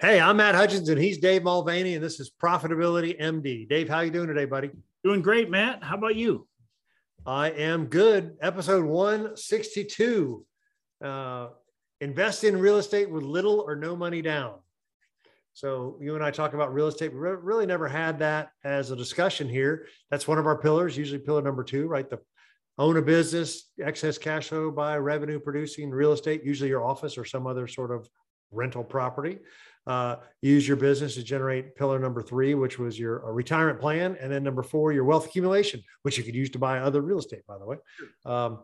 Hey, I'm Matt Hutchins and he's Dave Mulvaney, and this is Profitability MD. Dave, how you doing today, buddy? Doing great, Matt. How about you? I am good. Episode 162. Uh, invest in real estate with little or no money down. So you and I talk about real estate. We really never had that as a discussion here. That's one of our pillars, usually pillar number two, right? The own a business, excess cash flow by revenue producing real estate, usually your office or some other sort of rental property. Uh, use your business to generate pillar number three, which was your retirement plan. And then number four, your wealth accumulation, which you could use to buy other real estate, by the way. Um,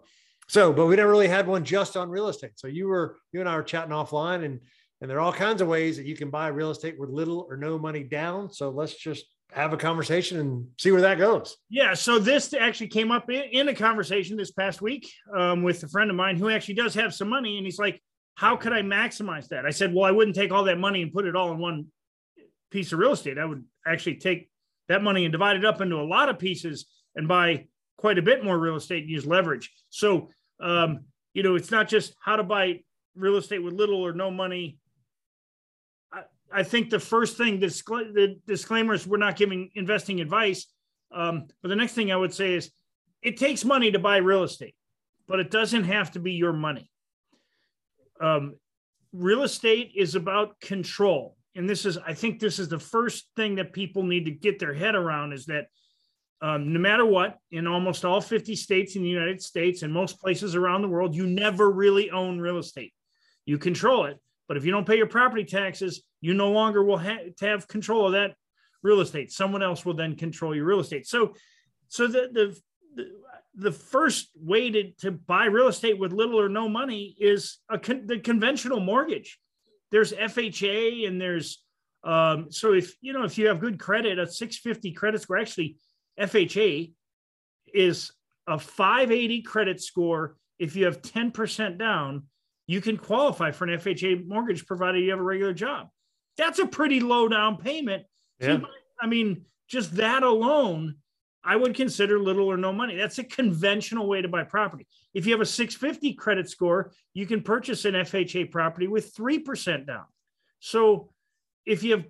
so, but we never really had one just on real estate. So you were, you and I were chatting offline and, and there are all kinds of ways that you can buy real estate with little or no money down. So let's just have a conversation and see where that goes. Yeah. So this actually came up in, in a conversation this past week um, with a friend of mine who actually does have some money. And he's like, how could I maximize that? I said, well, I wouldn't take all that money and put it all in one piece of real estate. I would actually take that money and divide it up into a lot of pieces and buy quite a bit more real estate and use leverage. So, um, you know, it's not just how to buy real estate with little or no money. I, I think the first thing, discla- the disclaimers, we're not giving investing advice. Um, but the next thing I would say is it takes money to buy real estate, but it doesn't have to be your money um, real estate is about control. And this is i think this is the first thing that people need to get their head around is that um, no matter what in almost all 50 states in the united states and most places around the world you never really own real estate. You control it but if you don't pay your property taxes you no longer will ha- have control of that real estate. Someone else will then control your real estate. So so the, the, the the first way to, to buy real estate with little or no money is a con- the conventional mortgage. There's FHA and there's um, so if you know if you have good credit, a 650 credit score, actually FHA is a 580 credit score. If you have 10% down, you can qualify for an FHA mortgage provided you have a regular job. That's a pretty low down payment. Yeah. I mean, just that alone I would consider little or no money. That's a conventional way to buy property. If you have a 650 credit score, you can purchase an FHA property with 3% down. So if you have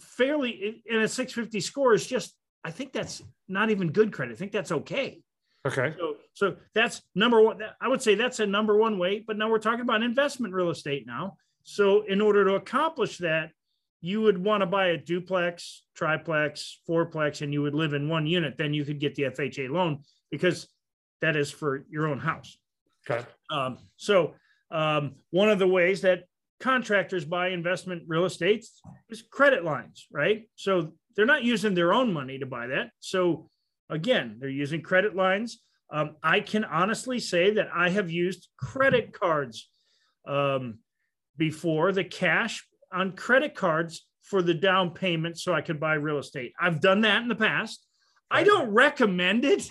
fairly, in a 650 score is just, I think that's not even good credit. I think that's okay. Okay. So, so that's number one. I would say that's a number one way, but now we're talking about investment real estate now. So in order to accomplish that, you would want to buy a duplex, triplex, fourplex, and you would live in one unit, then you could get the FHA loan because that is for your own house. Okay. Um, so um, one of the ways that contractors buy investment real estate is credit lines, right? So they're not using their own money to buy that. So again, they're using credit lines. Um, I can honestly say that I have used credit cards um, before. The cash on credit cards for the down payment so I could buy real estate. I've done that in the past. I don't recommend it,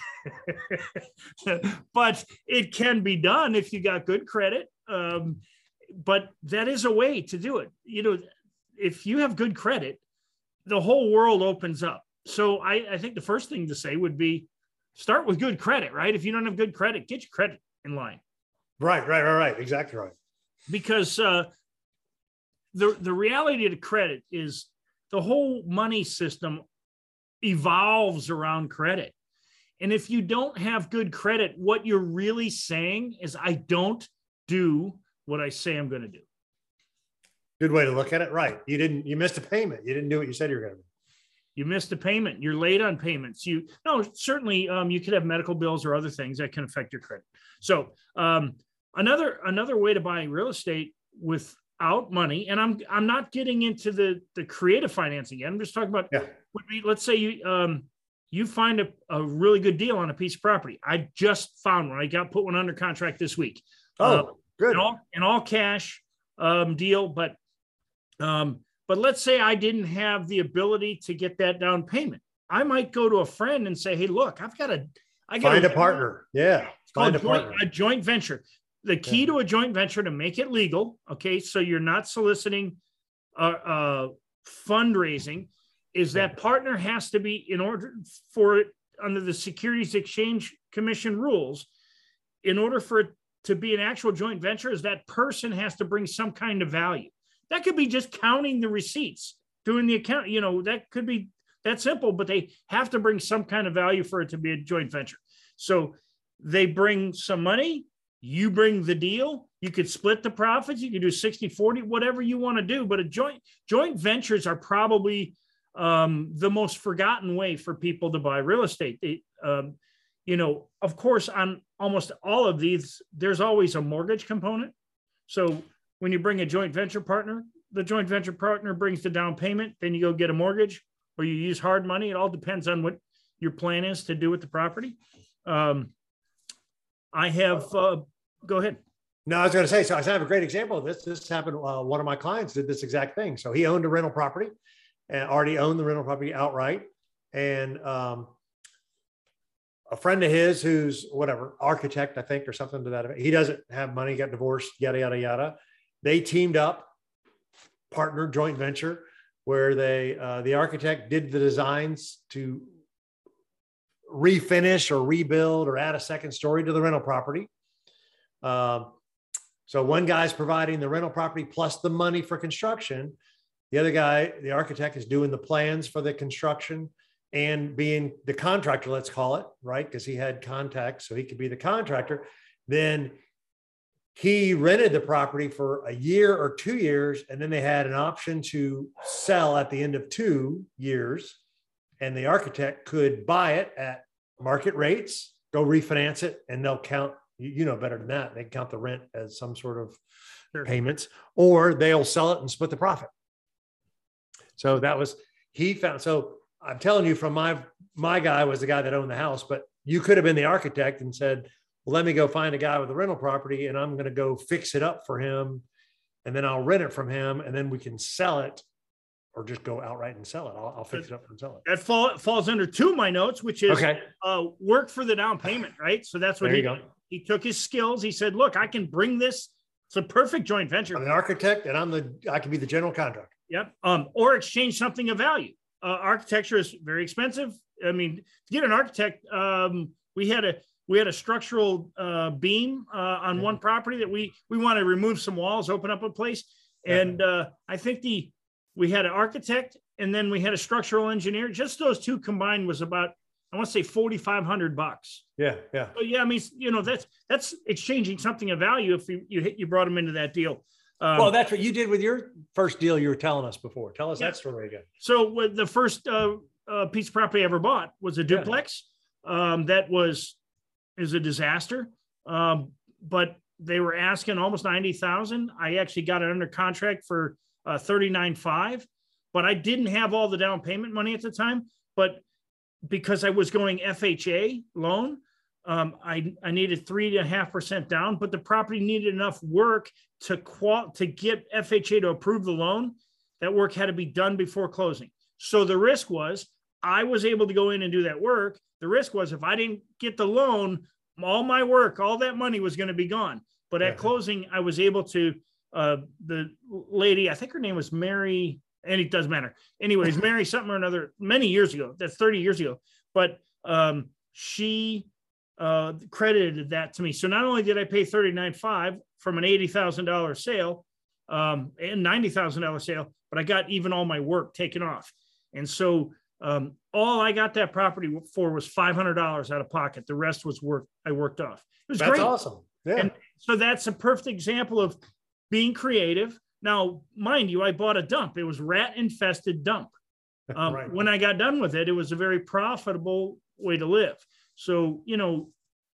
but it can be done if you got good credit. Um, but that is a way to do it. You know, if you have good credit, the whole world opens up. So I, I think the first thing to say would be start with good credit, right? If you don't have good credit, get your credit in line. Right, right, right, right. Exactly right. Because uh, the the reality of the credit is the whole money system evolves around credit. And if you don't have good credit, what you're really saying is, I don't do what I say I'm going to do. Good way to look at it. Right. You didn't, you missed a payment. You didn't do what you said you were going to do. You missed a payment. You're late on payments. You, no, certainly um, you could have medical bills or other things that can affect your credit. So um, another, another way to buy real estate with out money and i'm i'm not getting into the the creative financing yet. I'm just talking about yeah. be let's say you um you find a, a really good deal on a piece of property. I just found one. I got put one under contract this week. Oh uh, good. an all, an all cash um deal but um but let's say i didn't have the ability to get that down payment. I might go to a friend and say hey look i've got a i got find a, a partner. Yeah find a, joint, partner. a joint venture the key to a joint venture to make it legal, okay, so you're not soliciting uh, uh, fundraising, is that partner has to be in order for it under the Securities Exchange Commission rules, in order for it to be an actual joint venture, is that person has to bring some kind of value. That could be just counting the receipts, doing the account. You know, that could be that simple, but they have to bring some kind of value for it to be a joint venture. So they bring some money, you bring the deal. You could split the profits. You could do 60, 40, whatever you want to do. But a joint joint ventures are probably um, the most forgotten way for people to buy real estate. Um, you know, of course, on almost all of these, there's always a mortgage component. So when you bring a joint venture partner, the joint venture partner brings the down payment, then you go get a mortgage or you use hard money. It all depends on what your plan is to do with the property. Um, I have, uh, go ahead. No, I was going to say, so I have a great example of this. This happened. Uh, one of my clients did this exact thing. So he owned a rental property and already owned the rental property outright. And um, a friend of his who's whatever architect, I think, or something to that effect. He doesn't have money, got divorced, yada yada yada. They teamed up, partner joint venture, where they uh, the architect did the designs to refinish or rebuild or add a second story to the rental property. Um, so one guy's providing the rental property plus the money for construction. The other guy, the architect, is doing the plans for the construction and being the contractor, let's call it, right? Because he had contacts, so he could be the contractor. Then he rented the property for a year or two years, and then they had an option to sell at the end of two years. And the architect could buy it at market rates, go refinance it, and they'll count you know better than that. They count the rent as some sort of sure. payments, or they'll sell it and split the profit. So that was he found. So I'm telling you, from my my guy was the guy that owned the house, but you could have been the architect and said, well, "Let me go find a guy with a rental property, and I'm going to go fix it up for him, and then I'll rent it from him, and then we can sell it." Or just go outright and sell it. I'll, I'll fix it up and sell it. That fall, falls under two of my notes, which is okay. uh, work for the down payment, right? So that's what there he, he took his skills. He said, "Look, I can bring this. It's a perfect joint venture. I'm an architect, and I'm the I can be the general contractor. Yep. Um, or exchange something of value. Uh, architecture is very expensive. I mean, to get an architect, um, we had a we had a structural uh, beam uh, on one property that we we want to remove some walls, open up a place, and uh, I think the we had an architect and then we had a structural engineer. Just those two combined was about I want to say 4,500 bucks. Yeah. Yeah. So yeah. I mean, you know, that's, that's exchanging something of value. If you, you hit, you brought them into that deal. Um, well, that's what you did with your first deal you were telling us before. Tell us yeah. that story again. So the first uh, uh, piece of property I ever bought was a duplex. Yeah. Um, that was, is a disaster. Um, but they were asking almost 90,000. I actually got it under contract for uh, 39.5, but I didn't have all the down payment money at the time. But because I was going FHA loan, um, I, I needed three and a half percent down, but the property needed enough work to qual to get FHA to approve the loan. That work had to be done before closing. So the risk was I was able to go in and do that work. The risk was if I didn't get the loan, all my work, all that money was going to be gone. But at yeah. closing, I was able to. Uh, the lady, I think her name was Mary and it doesn't matter. Anyways, Mary something or another many years ago. That's 30 years ago. But um, she uh, credited that to me. So not only did I pay 39.5 from an $80,000 sale um, and $90,000 sale, but I got even all my work taken off. And so um, all I got that property for was $500 out of pocket. The rest was work I worked off. It was that's great. awesome. Yeah. And so that's a perfect example of being creative, now, mind you, I bought a dump. It was rat infested dump. Um, right. When I got done with it, it was a very profitable way to live. So, you know,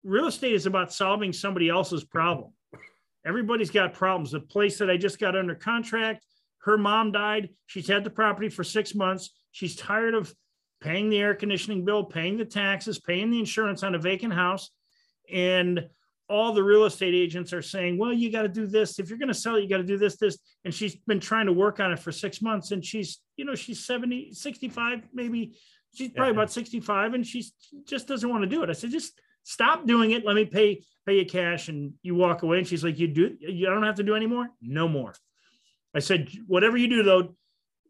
real estate is about solving somebody else's problem. Everybody's got problems. The place that I just got under contract, her mom died. She's had the property for six months. She's tired of paying the air conditioning bill, paying the taxes, paying the insurance on a vacant house. And all the real estate agents are saying, well, you got to do this. If you're going to sell it, you got to do this, this. And she's been trying to work on it for six months. And she's, you know, she's 70, 65, maybe she's probably yeah. about 65 and she just doesn't want to do it. I said, just stop doing it. Let me pay, pay you cash and you walk away. And she's like, you do, you don't have to do anymore. No more. I said, whatever you do though,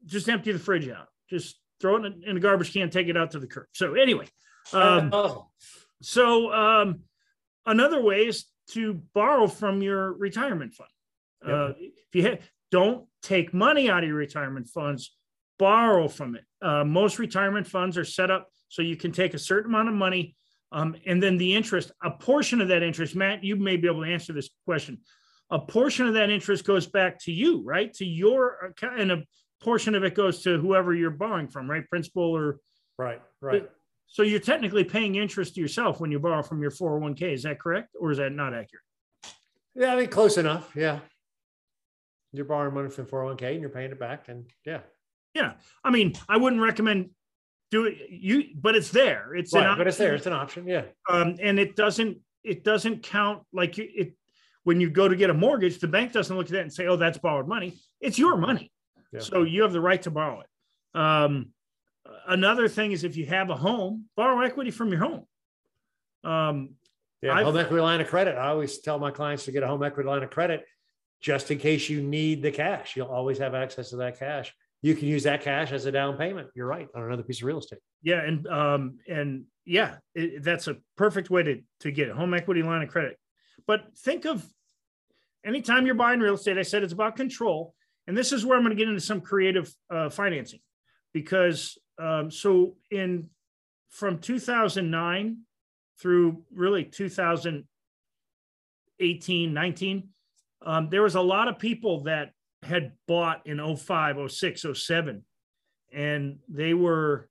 just empty the fridge out. Just throw it in a garbage can, take it out to the curb. So anyway, um, oh. so, um, Another way is to borrow from your retirement fund. Yep. Uh, if you have don't take money out of your retirement funds, borrow from it. Uh, most retirement funds are set up so you can take a certain amount of money um, and then the interest, a portion of that interest, Matt, you may be able to answer this question. A portion of that interest goes back to you, right? To your account, and a portion of it goes to whoever you're borrowing from, right? Principal or right, right. So you're technically paying interest to yourself when you borrow from your 401k. Is that correct, or is that not accurate? Yeah, I mean close enough. Yeah, you're borrowing money from 401k and you're paying it back, and yeah, yeah. I mean, I wouldn't recommend do it you but it's there it's right, but it's there it's an option yeah um, and it doesn't it doesn't count like you, it when you go to get a mortgage the bank doesn't look at that and say oh that's borrowed money it's your money yeah. so you have the right to borrow it um, another thing is if you have a home borrow equity from your home um, yeah I've, home equity line of credit i always tell my clients to get a home equity line of credit just in case you need the cash you'll always have access to that cash you can use that cash as a down payment. You're right on another piece of real estate. Yeah, and um, and yeah, it, that's a perfect way to to get a home equity line of credit. But think of anytime you're buying real estate. I said it's about control, and this is where I'm going to get into some creative uh, financing because um, so in from 2009 through really 2018 19 um, there was a lot of people that had bought in 05, 06, 07, and they were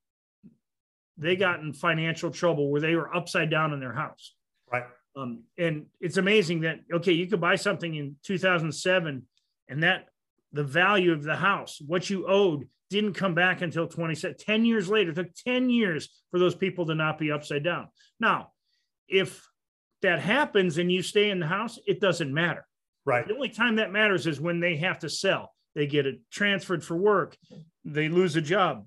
they got in financial trouble where they were upside down in their house. Right. Um, and it's amazing that okay, you could buy something in 2007, and that the value of the house, what you owed, didn't come back until 20 10 years later. It took 10 years for those people to not be upside down. Now, if that happens and you stay in the house, it doesn't matter Right. The only time that matters is when they have to sell. They get it transferred for work. They lose a job.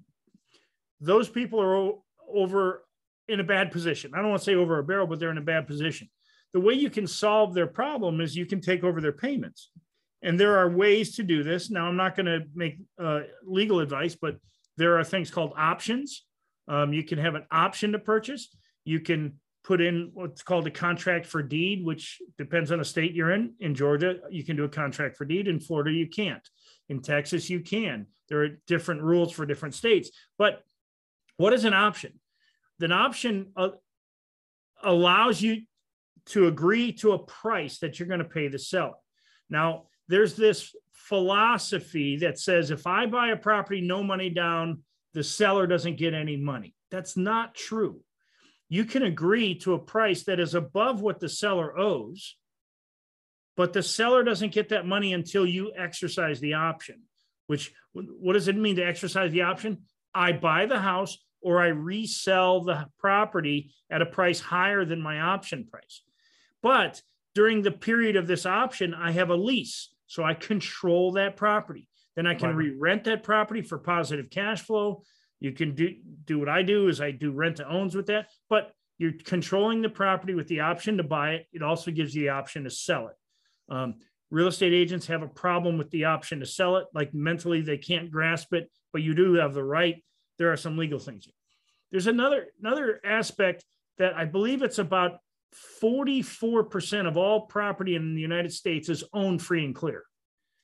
Those people are over in a bad position. I don't want to say over a barrel, but they're in a bad position. The way you can solve their problem is you can take over their payments. And there are ways to do this. Now, I'm not going to make uh, legal advice, but there are things called options. Um, you can have an option to purchase. You can put in what's called a contract for deed, which depends on the state you're in. In Georgia, you can do a contract for deed. In Florida, you can't. In Texas, you can. There are different rules for different states. But what is an option? An option uh, allows you to agree to a price that you're going to pay the seller. Now, there's this philosophy that says if I buy a property, no money down, the seller doesn't get any money. That's not true you can agree to a price that is above what the seller owes, but the seller doesn't get that money until you exercise the option. Which, what does it mean to exercise the option? I buy the house or I resell the property at a price higher than my option price. But during the period of this option, I have a lease. So I control that property. Then I can re rent that property for positive cash flow. You can do do what I do is I do rent to owns with that, but you're controlling the property with the option to buy it. It also gives you the option to sell it. Um, real estate agents have a problem with the option to sell it. Like mentally, they can't grasp it, but you do have the right. There are some legal things. There's another another aspect that I believe it's about 44% of all property in the United States is owned free and clear.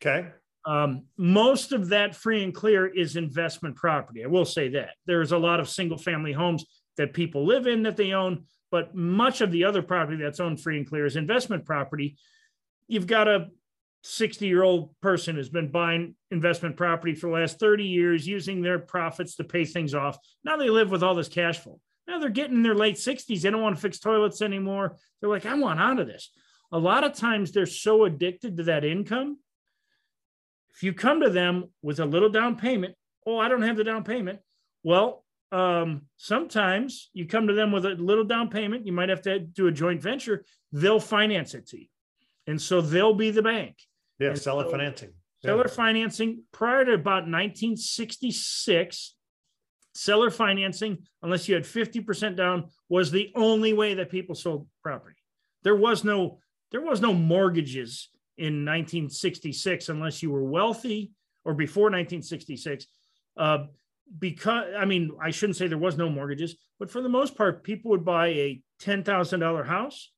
Okay. Um, most of that free and clear is investment property. I will say that there's a lot of single family homes that people live in that they own, but much of the other property that's owned free and clear is investment property. You've got a 60 year old person who's been buying investment property for the last 30 years, using their profits to pay things off. Now they live with all this cash flow. Now they're getting in their late 60s. They don't want to fix toilets anymore. They're like, I want out of this. A lot of times they're so addicted to that income if you come to them with a little down payment, oh, I don't have the down payment. Well, um, sometimes you come to them with a little down payment. You might have to do a joint venture. They'll finance it to you. And so they'll be the bank. Yeah, and seller so financing. Seller yeah. financing prior to about 1966, seller financing, unless you had 50% down, was the only way that people sold property. There was no there was no mortgages in 1966 unless you were wealthy or before 1966 uh, because i mean i shouldn't say there was no mortgages but for the most part people would buy a $10000 house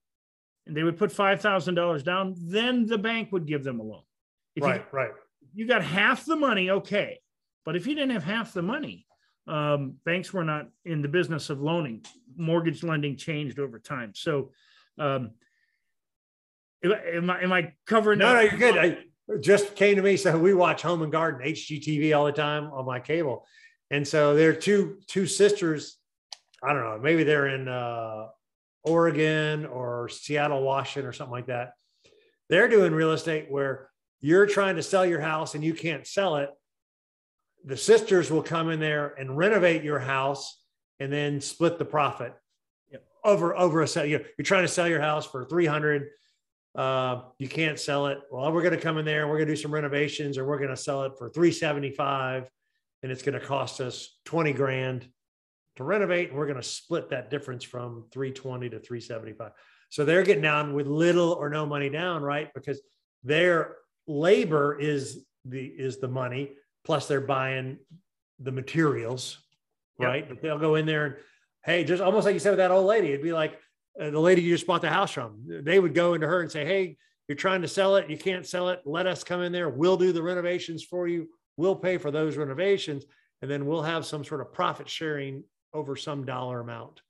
and they would put $5000 down then the bank would give them a loan if right you, right you got half the money, okay. But if you didn't have half the money, um, banks were not in the business of loaning. Mortgage lending changed over time. So, um, am I am I covering? No, no, you're good. I just came to me. So we watch Home and Garden HGTV all the time on my cable, and so there are two two sisters. I don't know. Maybe they're in uh, Oregon or Seattle, Washington, or something like that. They're doing real estate where you're trying to sell your house and you can't sell it. The sisters will come in there and renovate your house and then split the profit yep. over over a sell. You're, you're trying to sell your house for 300. Uh, you can't sell it. Well, we're going to come in there. We're going to do some renovations, or we're going to sell it for 375, and it's going to cost us 20 grand to renovate. And we're going to split that difference from 320 to 375. So they're getting down with little or no money down, right? Because their labor is the is the money, plus they're buying the materials, right? But they'll go in there and hey, just almost like you said with that old lady, it'd be like uh, the lady you just bought the house from. They would go into her and say, Hey, you're trying to sell it, you can't sell it. Let us come in there. We'll do the renovations for you. We'll pay for those renovations, and then we'll have some sort of profit sharing over some dollar amount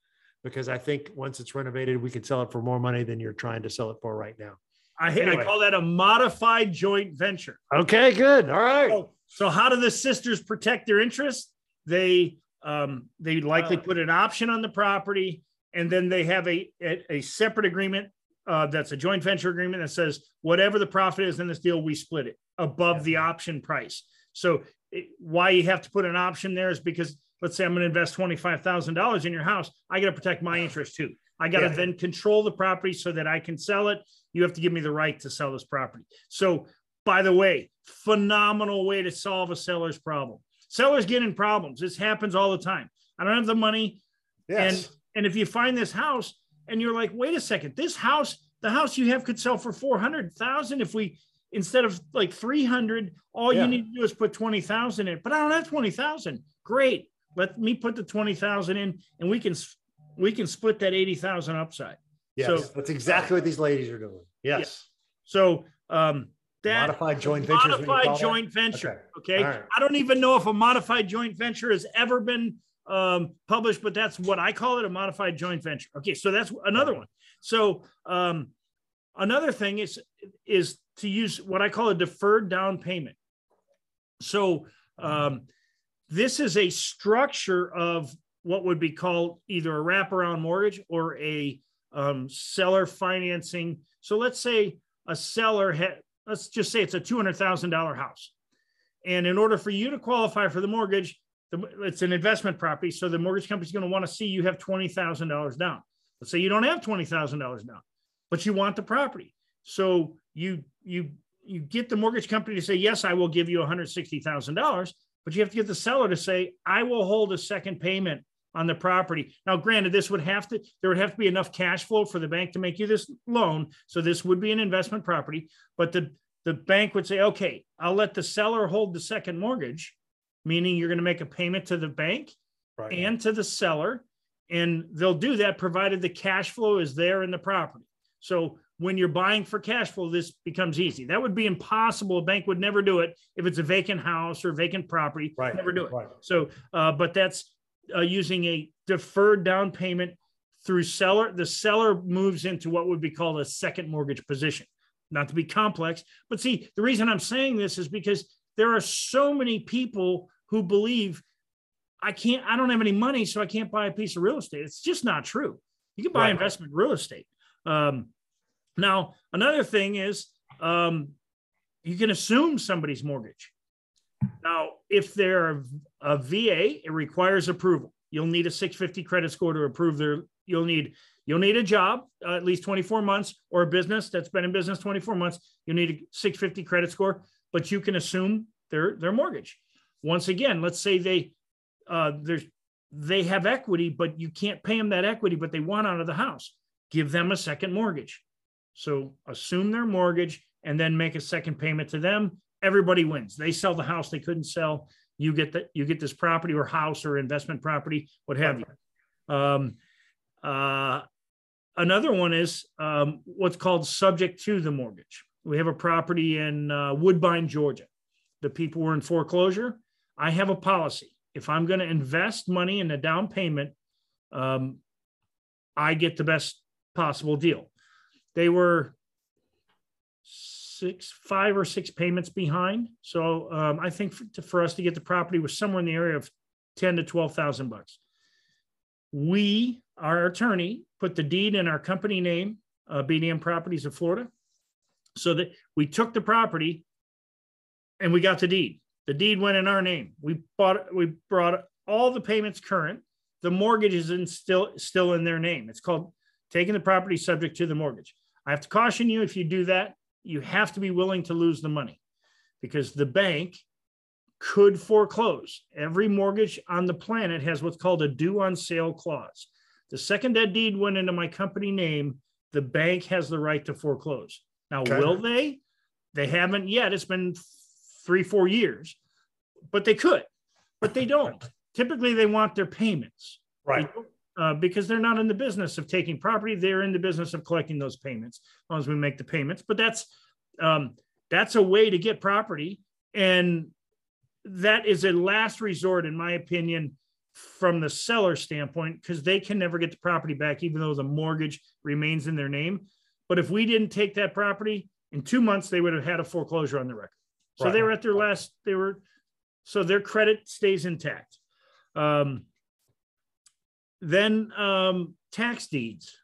because I think once it's renovated, we can sell it for more money than you're trying to sell it for right now. I, anyway. I call that a modified joint venture. Okay, good. All right. So, so how do the sisters protect their interest? They um, they likely uh, put an option on the property, and then they have a a, a separate agreement uh, that's a joint venture agreement that says whatever the profit is in this deal, we split it above yeah. the option price. So it, why you have to put an option there is because let's say I'm going to invest $25,000 in your house, I got to protect my interest too. I got to yeah. then control the property so that I can sell it. You have to give me the right to sell this property. So, by the way, phenomenal way to solve a seller's problem. Sellers get in problems. This happens all the time. I don't have the money. Yes. And and if you find this house and you're like, wait a second, this house, the house you have could sell for 400,000 if we instead of like 300, all yeah. you need to do is put 20,000 in. But I don't have 20,000. Great. Let me put the 20,000 in and we can we can split that 80,000 upside. Yes, so that's exactly what these ladies are doing. Yes. Yeah. So um that modified joint venture. Modified joint that? venture. Okay. okay? Right. I don't even know if a modified joint venture has ever been um, published, but that's what I call it a modified joint venture. Okay, so that's another one. So um, another thing is is to use what I call a deferred down payment. So um, this is a structure of what would be called either a wraparound mortgage or a um, seller financing. So let's say a seller had, let's just say it's a $200,000 house. And in order for you to qualify for the mortgage, it's an investment property. So the mortgage company is going to want to see you have $20,000 down. Let's say you don't have $20,000 down, but you want the property. So you, you, you get the mortgage company to say, yes, I will give you $160,000 but you have to get the seller to say, I will hold a second payment on the property. Now, granted, this would have to, there would have to be enough cash flow for the bank to make you this loan. So this would be an investment property, but the, the bank would say, okay, I'll let the seller hold the second mortgage, meaning you're going to make a payment to the bank right. and to the seller. And they'll do that provided the cash flow is there in the property. So when you're buying for cash flow, this becomes easy. That would be impossible. A bank would never do it if it's a vacant house or vacant property. Right. Never do it. Right. So, uh, but that's uh, using a deferred down payment through seller. The seller moves into what would be called a second mortgage position. Not to be complex, but see, the reason I'm saying this is because there are so many people who believe I can't, I don't have any money, so I can't buy a piece of real estate. It's just not true. You can buy right. investment real estate. Um, now, another thing is um, you can assume somebody's mortgage. Now, if they're a VA, it requires approval. You'll need a 650 credit score to approve their. You'll need you'll need a job uh, at least 24 months or a business that's been in business 24 months. You'll need a 650 credit score, but you can assume their their mortgage. Once again, let's say they uh, there's they have equity, but you can't pay them that equity, but they want out of the house. Give them a second mortgage. So assume their mortgage and then make a second payment to them. Everybody wins. They sell the house they couldn't sell. You get that. You get this property or house or investment property, what have you. Um, uh, another one is um, what's called subject to the mortgage. We have a property in uh, Woodbine, Georgia, the people were in foreclosure. I have a policy. If I'm going to invest money in a down payment, um, I get the best possible deal. They were six, five or six payments behind. So um, I think for, to, for, us to get the property was somewhere in the area of ten to twelve thousand bucks. We, our attorney, put the deed in our company name, uh, BDM Properties of Florida, so that we took the property and we got the deed. The deed went in our name. We bought, we brought all the payments current. The mortgage is in still still in their name. It's called taking the property subject to the mortgage. I have to caution you if you do that, you have to be willing to lose the money because the bank could foreclose. Every mortgage on the planet has what's called a due on sale clause. The second that deed went into my company name, the bank has the right to foreclose. Now, okay. will they? They haven't yet. It's been three, four years, but they could, but they don't. Typically, they want their payments. Right. Uh, because they're not in the business of taking property, they're in the business of collecting those payments. As long as we make the payments, but that's um, that's a way to get property, and that is a last resort, in my opinion, from the seller standpoint, because they can never get the property back, even though the mortgage remains in their name. But if we didn't take that property in two months, they would have had a foreclosure on the record. So right. they were at their last, they were, so their credit stays intact. Um, then um, tax deeds.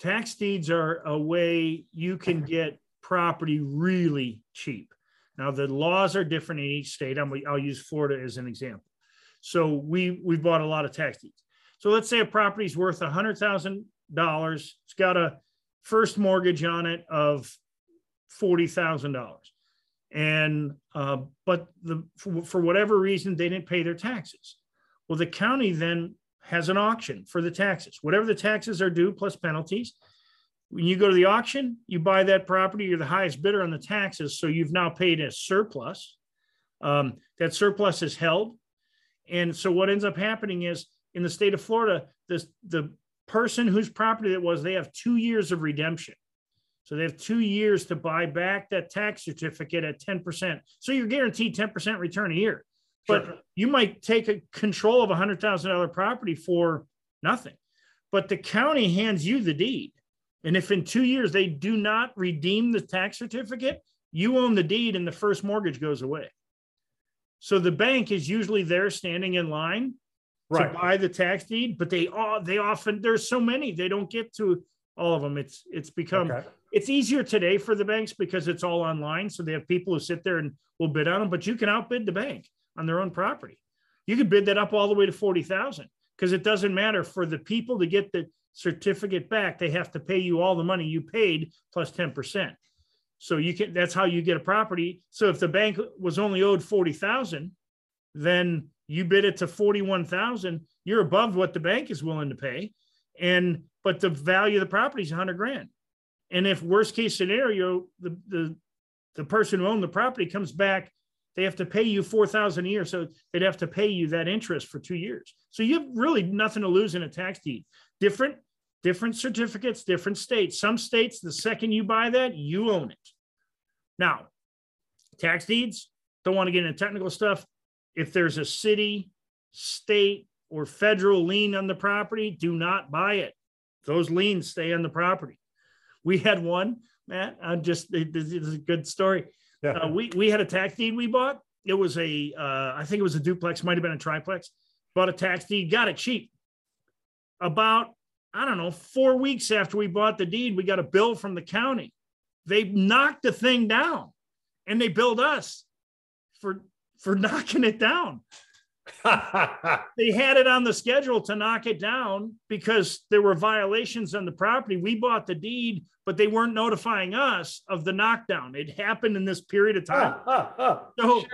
Tax deeds are a way you can get property really cheap. Now the laws are different in each state. i will use Florida as an example. So we we bought a lot of tax deeds. So let's say a property is worth hundred thousand dollars. It's got a first mortgage on it of forty thousand dollars, and uh, but the for, for whatever reason they didn't pay their taxes. Well, the county then has an auction for the taxes. Whatever the taxes are due plus penalties, when you go to the auction, you buy that property, you're the highest bidder on the taxes. So you've now paid a surplus. Um, that surplus is held. And so what ends up happening is in the state of Florida, this, the person whose property it was, they have two years of redemption. So they have two years to buy back that tax certificate at 10%. So you're guaranteed 10% return a year. But sure. you might take a control of a $100,000 property for nothing. But the county hands you the deed. And if in two years they do not redeem the tax certificate, you own the deed and the first mortgage goes away. So the bank is usually there standing in line right. to buy the tax deed, but they all they often there's so many they don't get to all of them. It's it's become okay. it's easier today for the banks because it's all online. So they have people who sit there and will bid on them, but you can outbid the bank on their own property. You could bid that up all the way to forty thousand because it doesn't matter for the people to get the certificate back, they have to pay you all the money you paid plus 10%. So you can that's how you get a property. So if the bank was only owed 40,000, then you bid it to 41,000, you're above what the bank is willing to pay. And but the value of the property is 100 grand. And if worst case scenario, the the the person who owned the property comes back, they have to pay you 4,000 a year. So they'd have to pay you that interest for two years. So you have really nothing to lose in a tax deed different different certificates different states some states the second you buy that you own it now tax deeds don't want to get into technical stuff if there's a city state or federal lien on the property do not buy it those liens stay on the property we had one matt i'm just this is a good story. Uh, we, we had a tax deed we bought it was a uh, I think it was a duplex might have been a triplex bought a tax deed got it cheap about, I don't know, four weeks after we bought the deed, we got a bill from the county. They knocked the thing down and they billed us for for knocking it down. they had it on the schedule to knock it down because there were violations on the property. We bought the deed, but they weren't notifying us of the knockdown. It happened in this period of time. so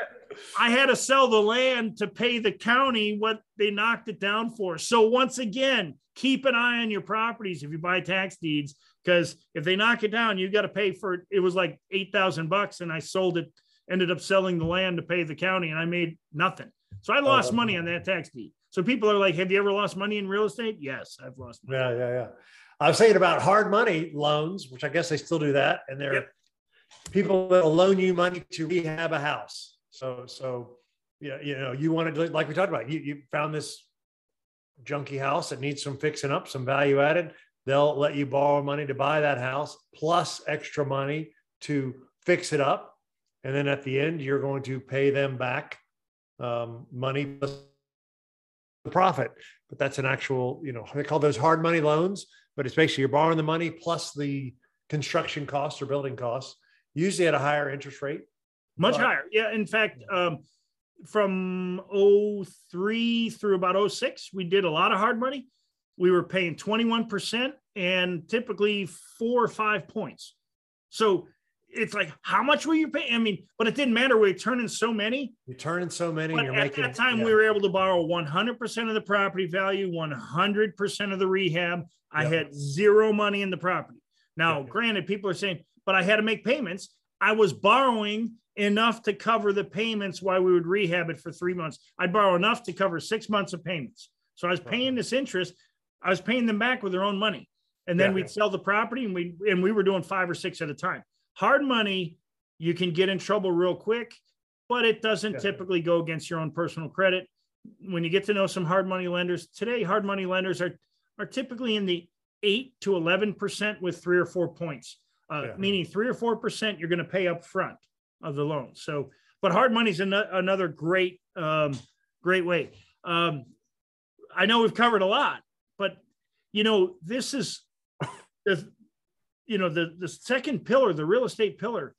I had to sell the land to pay the county what they knocked it down for. So once again, keep an eye on your properties if you buy tax deeds, because if they knock it down, you've got to pay for it. It was like eight thousand bucks, and I sold it. Ended up selling the land to pay the county, and I made nothing. So I lost oh, money on that tax deed. So people are like, "Have you ever lost money in real estate?" Yes, I've lost money. Yeah, yeah, yeah. I was saying about hard money loans, which I guess they still do that, and they're yep. people that will loan you money to rehab a house So, so yeah, you know, you wanted to, like we talked about, you, you found this junky house that needs some fixing up, some value added. They'll let you borrow money to buy that house plus extra money to fix it up. And then at the end, you're going to pay them back um, money plus the profit. But that's an actual, you know, they call those hard money loans, but it's basically you're borrowing the money plus the construction costs or building costs, usually at a higher interest rate. Much but, higher. Yeah. In fact, um, from 03 through about 06, we did a lot of hard money. We were paying 21% and typically four or five points. So it's like, how much were you paying? I mean, but it didn't matter. We are turning so many. You're turning so many. But you're at making, that time, yeah. we were able to borrow 100% of the property value, 100% of the rehab. Yep. I had zero money in the property. Now, yep. granted, people are saying, but I had to make payments. I was borrowing enough to cover the payments while we would rehab it for three months. I'd borrow enough to cover six months of payments. So I was paying this interest. I was paying them back with their own money. And then yeah. we'd sell the property and we and we were doing five or six at a time. Hard money, you can get in trouble real quick, but it doesn't yeah. typically go against your own personal credit. When you get to know some hard money lenders, today hard money lenders are are typically in the eight to eleven percent with three or four points, uh, yeah. meaning three or four percent you're going to pay up front of the loan. So, but hard money is an- another great, um, great way. Um, I know we've covered a lot, but you know, this is the, you know, the the second pillar, the real estate pillar.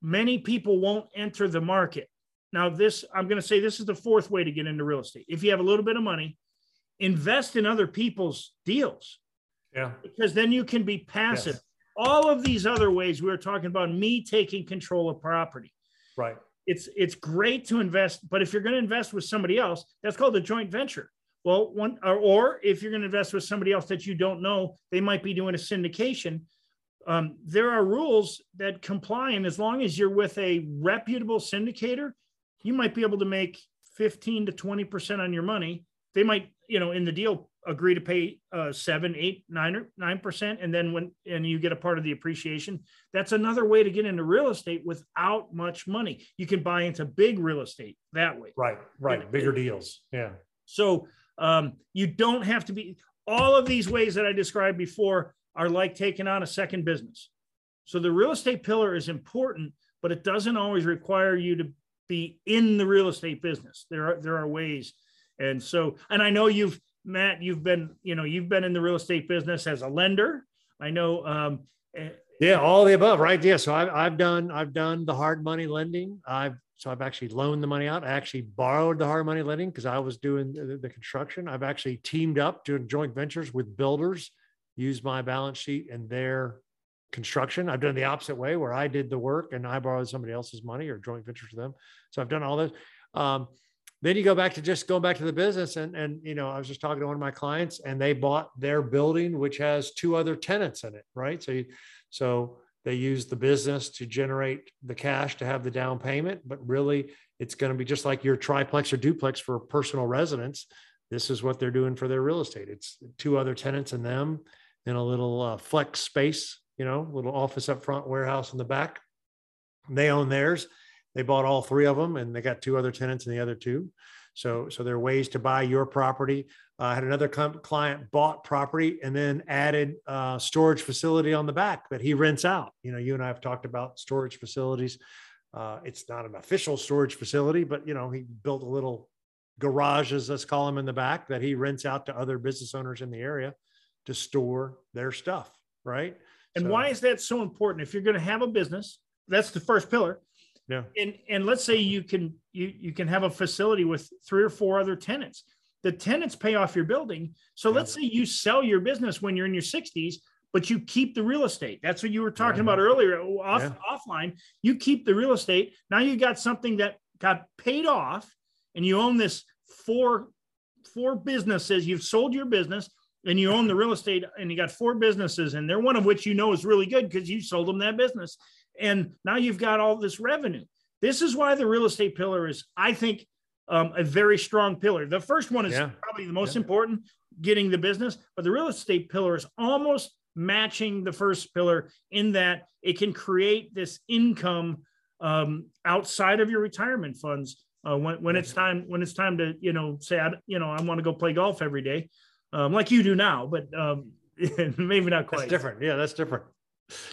Many people won't enter the market. Now, this I'm going to say this is the fourth way to get into real estate. If you have a little bit of money, invest in other people's deals. Yeah. Because then you can be passive. Yes all of these other ways we were talking about me taking control of property right it's it's great to invest but if you're going to invest with somebody else that's called a joint venture well one or, or if you're going to invest with somebody else that you don't know they might be doing a syndication um, there are rules that comply and as long as you're with a reputable syndicator you might be able to make 15 to 20 percent on your money they might you know in the deal agree to pay uh, seven, eight, nine, or nine percent, and then when and you get a part of the appreciation. That's another way to get into real estate without much money. You can buy into big real estate that way. Right, right, and, bigger deals. Yeah. So um, you don't have to be. All of these ways that I described before are like taking on a second business. So the real estate pillar is important, but it doesn't always require you to be in the real estate business. There are there are ways. And so, and I know you've Matt, you've been, you know, you've been in the real estate business as a lender. I know. Um, eh, yeah, all the above, right? Yeah. So I've, I've done, I've done the hard money lending. I've, so I've actually loaned the money out. I actually borrowed the hard money lending because I was doing the, the, construction. I've actually teamed up doing joint ventures with builders, used my balance sheet and their construction. I've done the opposite way where I did the work and I borrowed somebody else's money or joint ventures with them. So I've done all this. Um, then you go back to just going back to the business and and you know i was just talking to one of my clients and they bought their building which has two other tenants in it right so you, so they use the business to generate the cash to have the down payment but really it's going to be just like your triplex or duplex for personal residence this is what they're doing for their real estate it's two other tenants and them in a little uh, flex space you know little office up front warehouse in the back they own theirs they bought all three of them and they got two other tenants in the other two. So, so there are ways to buy your property. Uh, I had another client bought property and then added a storage facility on the back that he rents out. You know, you and I have talked about storage facilities. Uh, it's not an official storage facility, but you know, he built a little garages, let's call them in the back, that he rents out to other business owners in the area to store their stuff. Right. And so, why is that so important? If you're going to have a business, that's the first pillar yeah. And and let's say you can you you can have a facility with three or four other tenants. The tenants pay off your building. So yeah. let's say you sell your business when you're in your 60s, but you keep the real estate. That's what you were talking yeah. about earlier off yeah. offline. You keep the real estate. Now you got something that got paid off and you own this four four businesses. You've sold your business and you own the real estate and you got four businesses and they're one of which you know is really good because you sold them that business and now you've got all this revenue. This is why the real estate pillar is, I think, um, a very strong pillar. The first one is yeah. probably the most yeah. important, getting the business, but the real estate pillar is almost matching the first pillar in that it can create this income um, outside of your retirement funds uh, when, when it's time when it's time to you know say I, you know I want to go play golf every day um, like you do now but um, maybe not quite That's different. Yeah, that's different.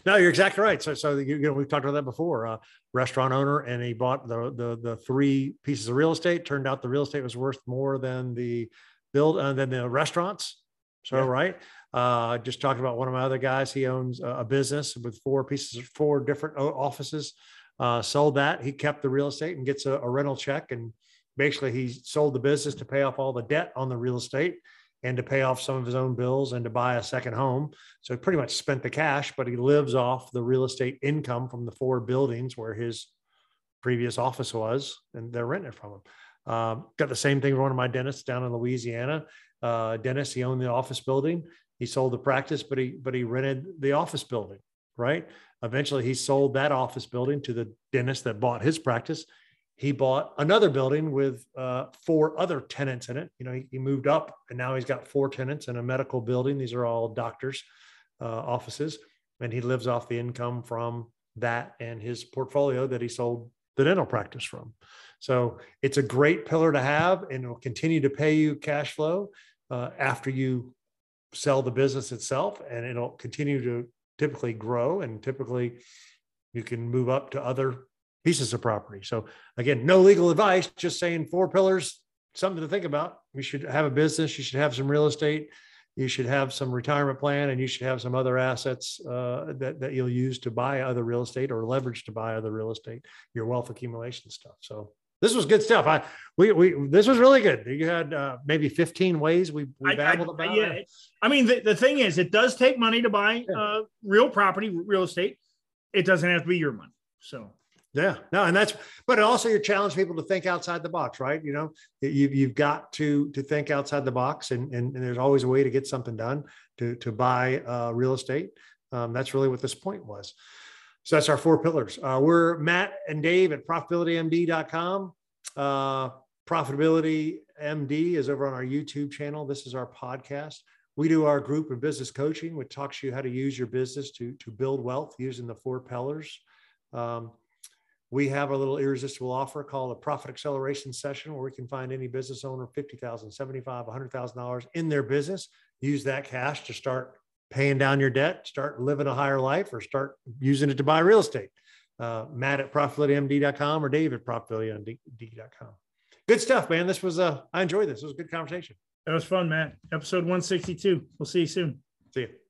No, you're exactly right. So, so you, you know, we've talked about that before. Uh, restaurant owner, and he bought the the the three pieces of real estate. Turned out the real estate was worth more than the build uh, than the restaurants. So, Yeah. right. Uh, just talked about one of my other guys. He owns a, a business with four pieces, four different offices. Uh, sold that. He kept the real estate and gets a, a rental check. And basically, he sold the business to pay off all the debt on the real estate and to pay off some of his own bills and to buy a second home. So he pretty much spent the cash, but he lives off the real estate income from the four buildings where his previous office was, and they're renting it from him. Um, got the same thing with one of my dentists down in Louisiana. Uh, Dennis, he owned the office building. He sold the practice, but he but he rented the office building. Right. Eventually, he sold that office building to the dentist that bought his practice. He bought another building with uh, four other tenants in it. You know, he, he moved up, and now he's got four tenants in a medical building. These are all doctors' uh, offices, and he lives off the income from that and his portfolio that he sold the dental practice from. So it's a great pillar to have, and it will continue to pay you cash flow uh, after you sell the business itself, and it'll continue to typically grow, and typically you can move up to other pieces of property. So again, no legal advice, just saying four pillars, something to think about. You should have a business, you should have some real estate, you should have some retirement plan, and you should have some other assets uh, that that you'll use to buy other real estate or leverage to buy other real estate, your wealth accumulation stuff. So this was good stuff. I we we this was really good. You had uh, maybe 15 ways we, we I- I- about yeah, it. I mean, the, the thing is, it does take money to buy uh, real property, real estate. It doesn't have to be your money. So, Yeah, no, and that's, but also you challenge people to think outside the box, right? You know, you've you've got to to think outside the box, and and, and there's always a way to get something done to to buy uh, real estate. Um, that's really what this point was. So that's our four pillars. Uh, we're Matt and Dave at profitabilitymd.com. Uh, Profitability MD is over on our YouTube channel. This is our podcast. We do our group and business coaching, which talks you how to use your business to to build wealth using the four pillars. Um, we have a little irresistible offer called a profit acceleration session where we can find any business owner 50,000, 75, $100,000 in their business. Use that cash to start paying down your debt, start living a higher life, or start using it to buy real estate. Uh, Matt at profitabilitymd.com or Dave at profitabilitymd.com. Good stuff, man. This was, uh, I enjoyed this. It was a good conversation. that was fun, Matt. Episode 162. We'll see you soon. See you.